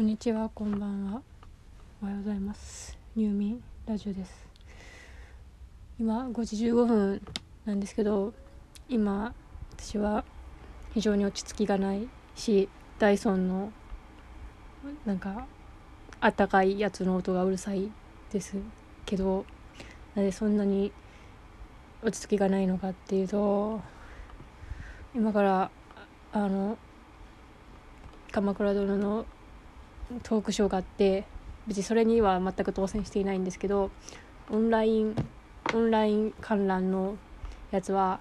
こんにちは、こんばんは。おはようございます。入眠ラジオです。今5時15分なんですけど、今私は非常に落ち着きがないし、ダイソンのなんかあったかいやつの音がうるさいですけど、なぜそんなに落ち着きがないのかっていうと、今からあの鎌倉殿のトークショーがあって別にそれには全く当選していないんですけどオンラインオンライン観覧のやつは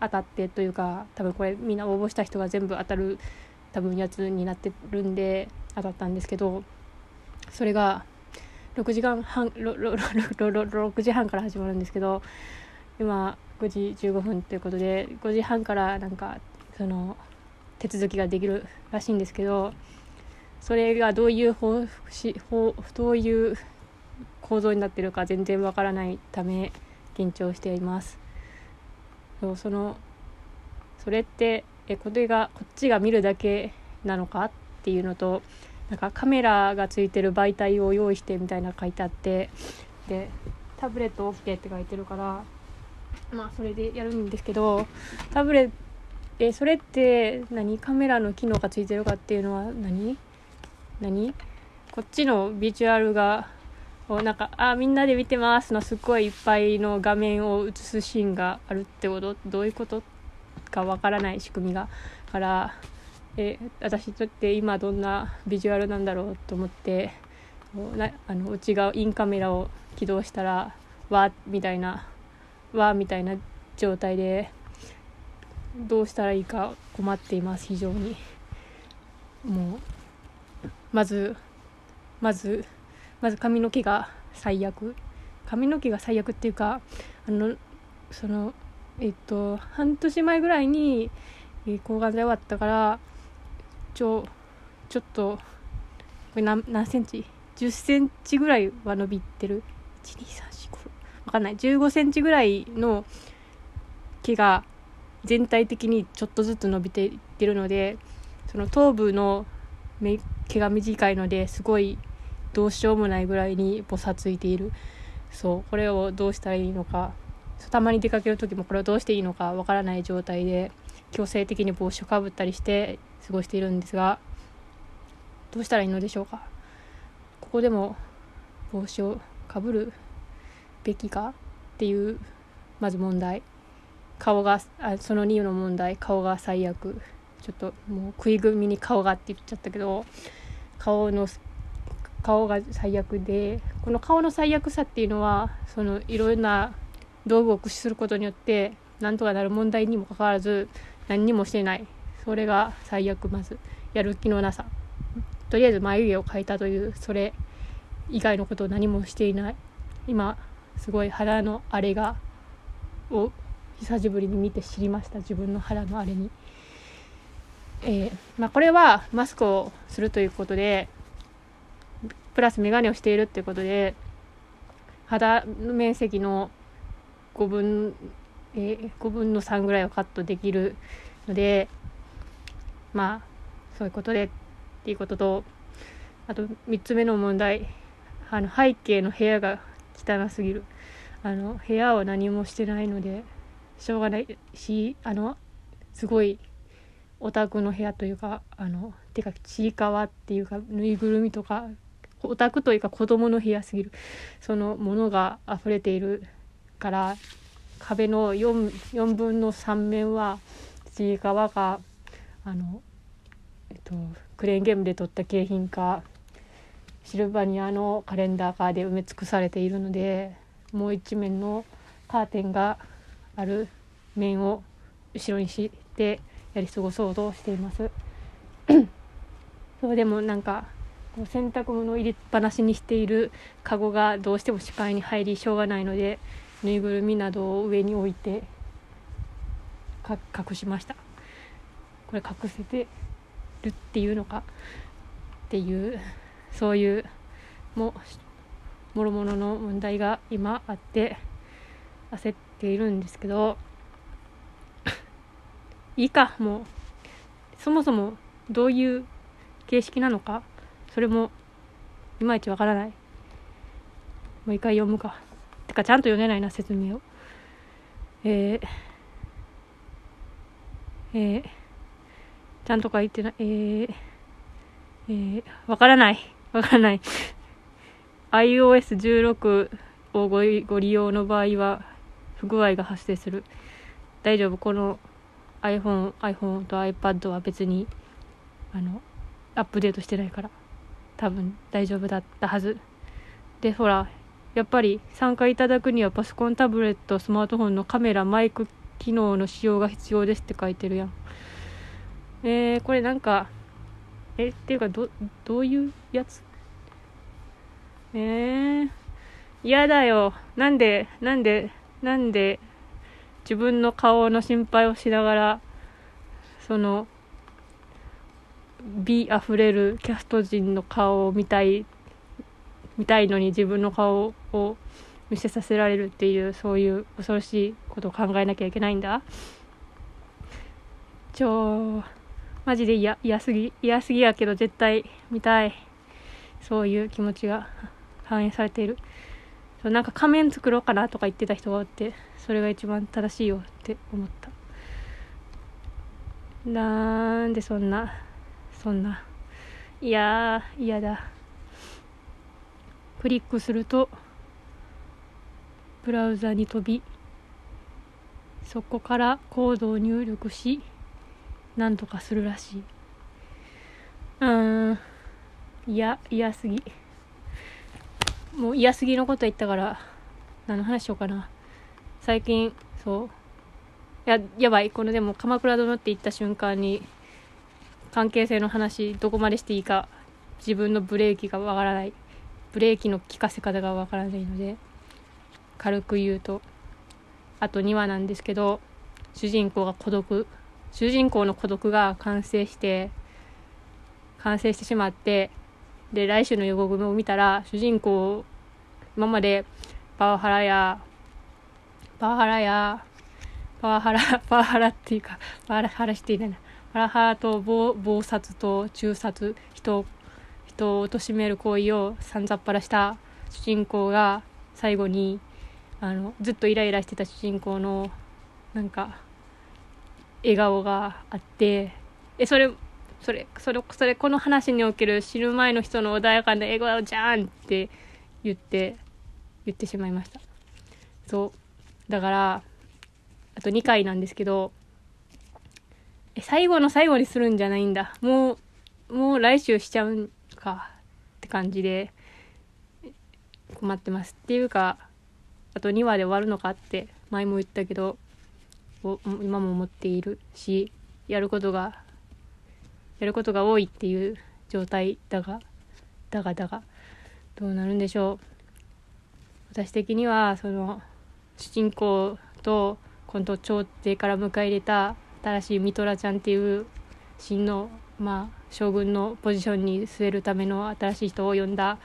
当たってというか多分これみんな応募した人が全部当たる多分やつになってるんで当たったんですけどそれが6時間半6時半から始まるんですけど今5時15分ということで5時半からなんかその手続きができるらしいんですけどそれがどういう方しどういう構造になってるか全然わからないため緊張しています。そうそのそれってえこれがこっちが見るだけなのかっていうのとなんかカメラがついてる媒体を用意してみたいな書いてあってでタブレット OK って書いてるからまあそれでやるんですけどタブレットえそれって何？カメラの機能がついてるかっていうのは何？何？こっちのビジュアルがこうなんか「あみんなで見てます」のすっごいいっぱいの画面を映すシーンがあるってこと？どういうことかわからない仕組みが。からえ私にとって今どんなビジュアルなんだろうと思ってうなあの内側インカメラを起動したら「わ」みたいな「わ」みたいな状態でどうしたらいいか困っています。非常に。もうまずまずまず髪の毛が最悪。髪の毛が最悪っていうかあのそのえっと半年前ぐらいに抗がん剤終わったからちょちょっとこれ何何センチ？10センチぐらいは伸びてる。12345わかんない。15センチぐらいの毛が全体的にちょっとずつ伸びていってるのでその頭部の毛が短いのですごいどうしようもないぐらいにぼさついている。そうこれをどうしたらいいのか。たまに出かける時もこれをどうしていいのかわからない状態で強制的に帽子をかぶったりして過ごしているんですがどうしたらいいのでしょうか。ここでも帽子をかぶるべきかっていうまず問題。顔があその2の問題。顔が最悪。ちょっともう食い組みに顔がって言っちゃったけど顔の顔が最悪でこの顔の最悪さっていうのはそのいろんな道具を駆使することによってなんとかなる問題にもかかわらず何にもしてない。それが最悪まずやる気のなさ。とりあえず眉毛を描いたというそれ以外のことを何もしていない。今すごい肌の荒れがを久しぶりに見て知りました。自分の肌の荒れに、えーまあ、これはマスクをするということでプラス眼鏡をしているっていうことで肌の面積の5分、えー、5分の3ぐらいをカットできるのでまあそういうことでっていうこととあと3つ目の問題あの背景の部屋が汚すぎる。あの部屋は何もしてないのでしょうがないしあのすごいオタクの部屋というかあのてかちいかわっていうかぬいぐるみとかオタクというか子供の部屋すぎる。そのものが溢れているから壁の 4, 4分の3面はちいかわがあの、えっと、クレーンゲームで撮った景品かシルバニアのカレンダーかで埋め尽くされているのでもう一面のカーテンがある面を後ろにしてやり過ごそうとしています。そうでもなんかこう洗濯物を入れっぱなしにしているカゴがどうしても視界に入りしょうがないのでぬいぐるみなどを上に置いて隠しました。これ隠せてるっていうのかっていうそういうももろもろの問題が今あって焦っているんですけどいいかもうそもそもどういう形式なのかそれもいまいちわからないもう一回読むかてかちゃんと読めないな説明をえー、えー、ちゃんと書いてない、えー、えー、わからない。わからない。iOS16 をごご利用の場合は不具合が発生する。大丈夫。この iPhone、iPhone と iPad は別に、あの、アップデートしてないから、多分大丈夫だったはず。で、ほら、やっぱり参加いただくにはパソコン、タブレット、スマートフォンのカメラ、マイク機能の使用が必要ですって書いてるやん。えー、これなんか、え、っていうか、ど、どういうやつ？えー、嫌だよ。なんで、なんで、なんで、自分の顔の心配をしながら、その、美あふれるキャスト陣の顔を見たい、見たいのに自分の顔を見せさせられるっていう、そういう恐ろしいことを考えなきゃいけないんだ。ちょマジで嫌、嫌すぎ、嫌すぎやけど絶対見たい。そういう気持ちが反映されている。そうなんか仮面作ろうかなとか言ってた人がおって、それが一番正しいよって思った。なんでそんな、そんな。いやー、嫌だ。クリックすると、ブラウザに飛び、そこからコードを入力し、なんとかするらしいうん嫌嫌すぎもう嫌すぎのこと言ったから何の話しようかな。最近そう。ややばい。このでも鎌倉殿って言った瞬間に関係性の話どこまでしていいか自分のブレーキがわからない。ブレーキの効かせ方がわからないので軽く言うと。あと2話なんですけど主人公が孤独。主人公の孤独が完成して完成してしまってで来週の予告を見たら主人公今までパワハラやパワハラやパワハラ パワハラっていうかパワハラしていないな。パワハラと暴殺と中殺人人を貶める行為をさんざっぱらした主人公が最後にあのずっとイライラしてた主人公のなんか笑顔があってえそれそれそれそれこの話における死ぬ前の人の穏やかな笑顔じゃんって言って言ってしまいました。そう。だからあと2回なんですけどえ最後の最後にするんじゃないんだ。もうもう来週しちゃうんかって感じで困ってます。っていうかあと2話で終わるのかって前も言ったけど今も思っているしやることがやることが多いっていう状態だがだがだがどうなるんでしょう。私的にはその主人公と今度朝廷から迎え入れた新しいミトラちゃんっていう真のまあ将軍のポジションに据えるための新しい人を呼んだ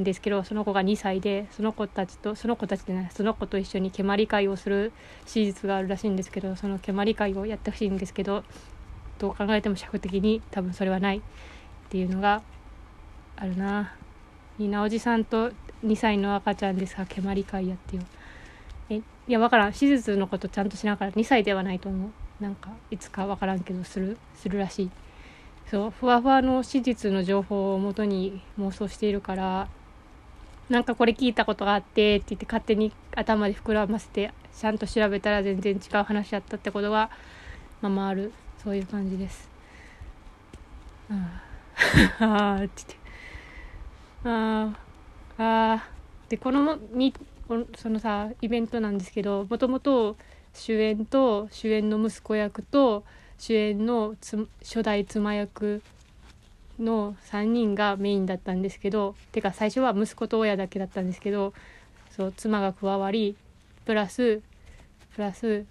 んですけどその子が2歳でその子たちとその子たちでないその子と一緒に蹴鞠会をする手術があるらしいんですけどその蹴鞠会をやってほしいんですけどどう考えても尺的に多分それはないっていうのがあるな。みんなおじさんと2歳の赤ちゃんでさ蹴鞠会やってよ。えいや分からん手術のことちゃんとしながら2歳ではないと思うなんかいつか分からんけどするするらしいそうふわふわの手術の情報をもとに妄想しているからなんかこれ聞いたことがあってって言って勝手に頭で膨らませてちゃんと調べたら全然違う話だったってことがままあるそういう感じです。あ あって言って。ああでこのみそのさイベントなんですけどもともと主演と主演の息子役と主演のつ初代妻役の3人がメインだったんですけどてか最初は息子と親だけだったんですけどそう妻が加わりプラスプラス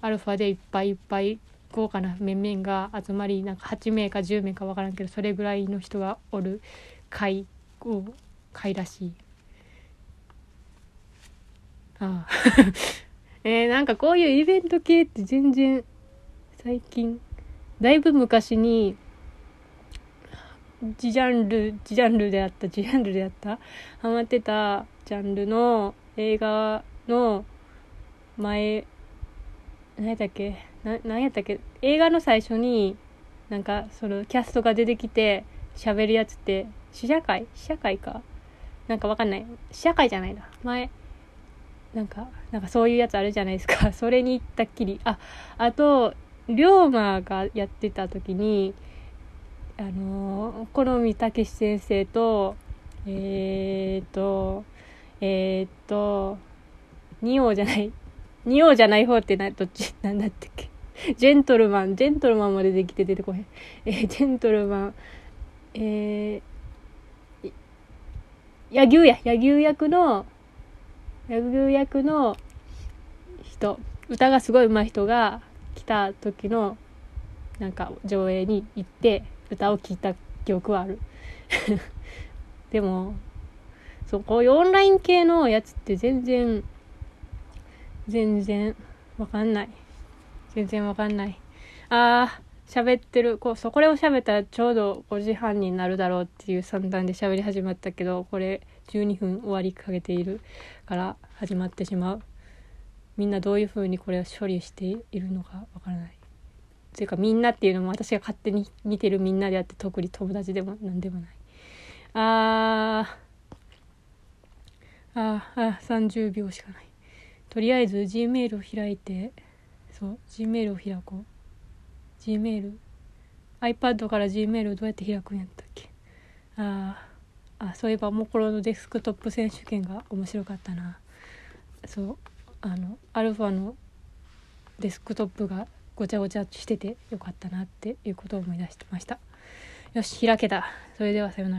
アルファでいっぱいいっぱい豪華な面々が集まりなんか8名か10名か分からんけどそれぐらいの人がおる会を会らしい。ああ えー、なんかこういうイベント系って全然最近だいぶ昔にジジャンルジジャンルであったジジャンルであったハマってたジャンルの映画の前何やったっけ？な何やったっけ？映画の最初になんかそのキャストが出てきて喋るやつって試写会？試写会か？なんかわかんない。試写会じゃないな。前なんかなんかそういうやつあるじゃないですか。それに行ったっきり。ああと龍馬がやってた時にあの好みたけし先生とえー、っとえー、っと仁王じゃない。仁王じゃない方ってなどっち？なんだっけ？ジェントルマンジェントルマンまでできて出てこへん。えー、ジェントルマンえー、柳生や。柳生役の柳生役の人。歌がすごい上手い人が来た時のなんか上映に行って歌を聴いた記憶はある。でもそうこういうオンライン系のやつって全然全然わかんない。全然わかんない。あー喋ってる。こうそうこれを喋ったらちょうど5時半になるだろうっていう算段で喋り始まったけどこれ12分終わりかけているから始まってしまう。みんなどういう風にこれを処理しているのかわからない。というかみんなっていうのも私が勝手に見てるみんなであって特に友達でも何でもない。あーあーあ30秒しかない。とりあえず Gmail を開いてそう Gmail を開こう。Gmail iPad から Gmail をどうやって開くんやったっけ？ああそういえばモコロのデスクトップ選手権が面白かったな。そうあのアルファのデスクトップがごちゃごちゃしててよかったなっていうことを思い出してました。よし開けた。それではさようなら。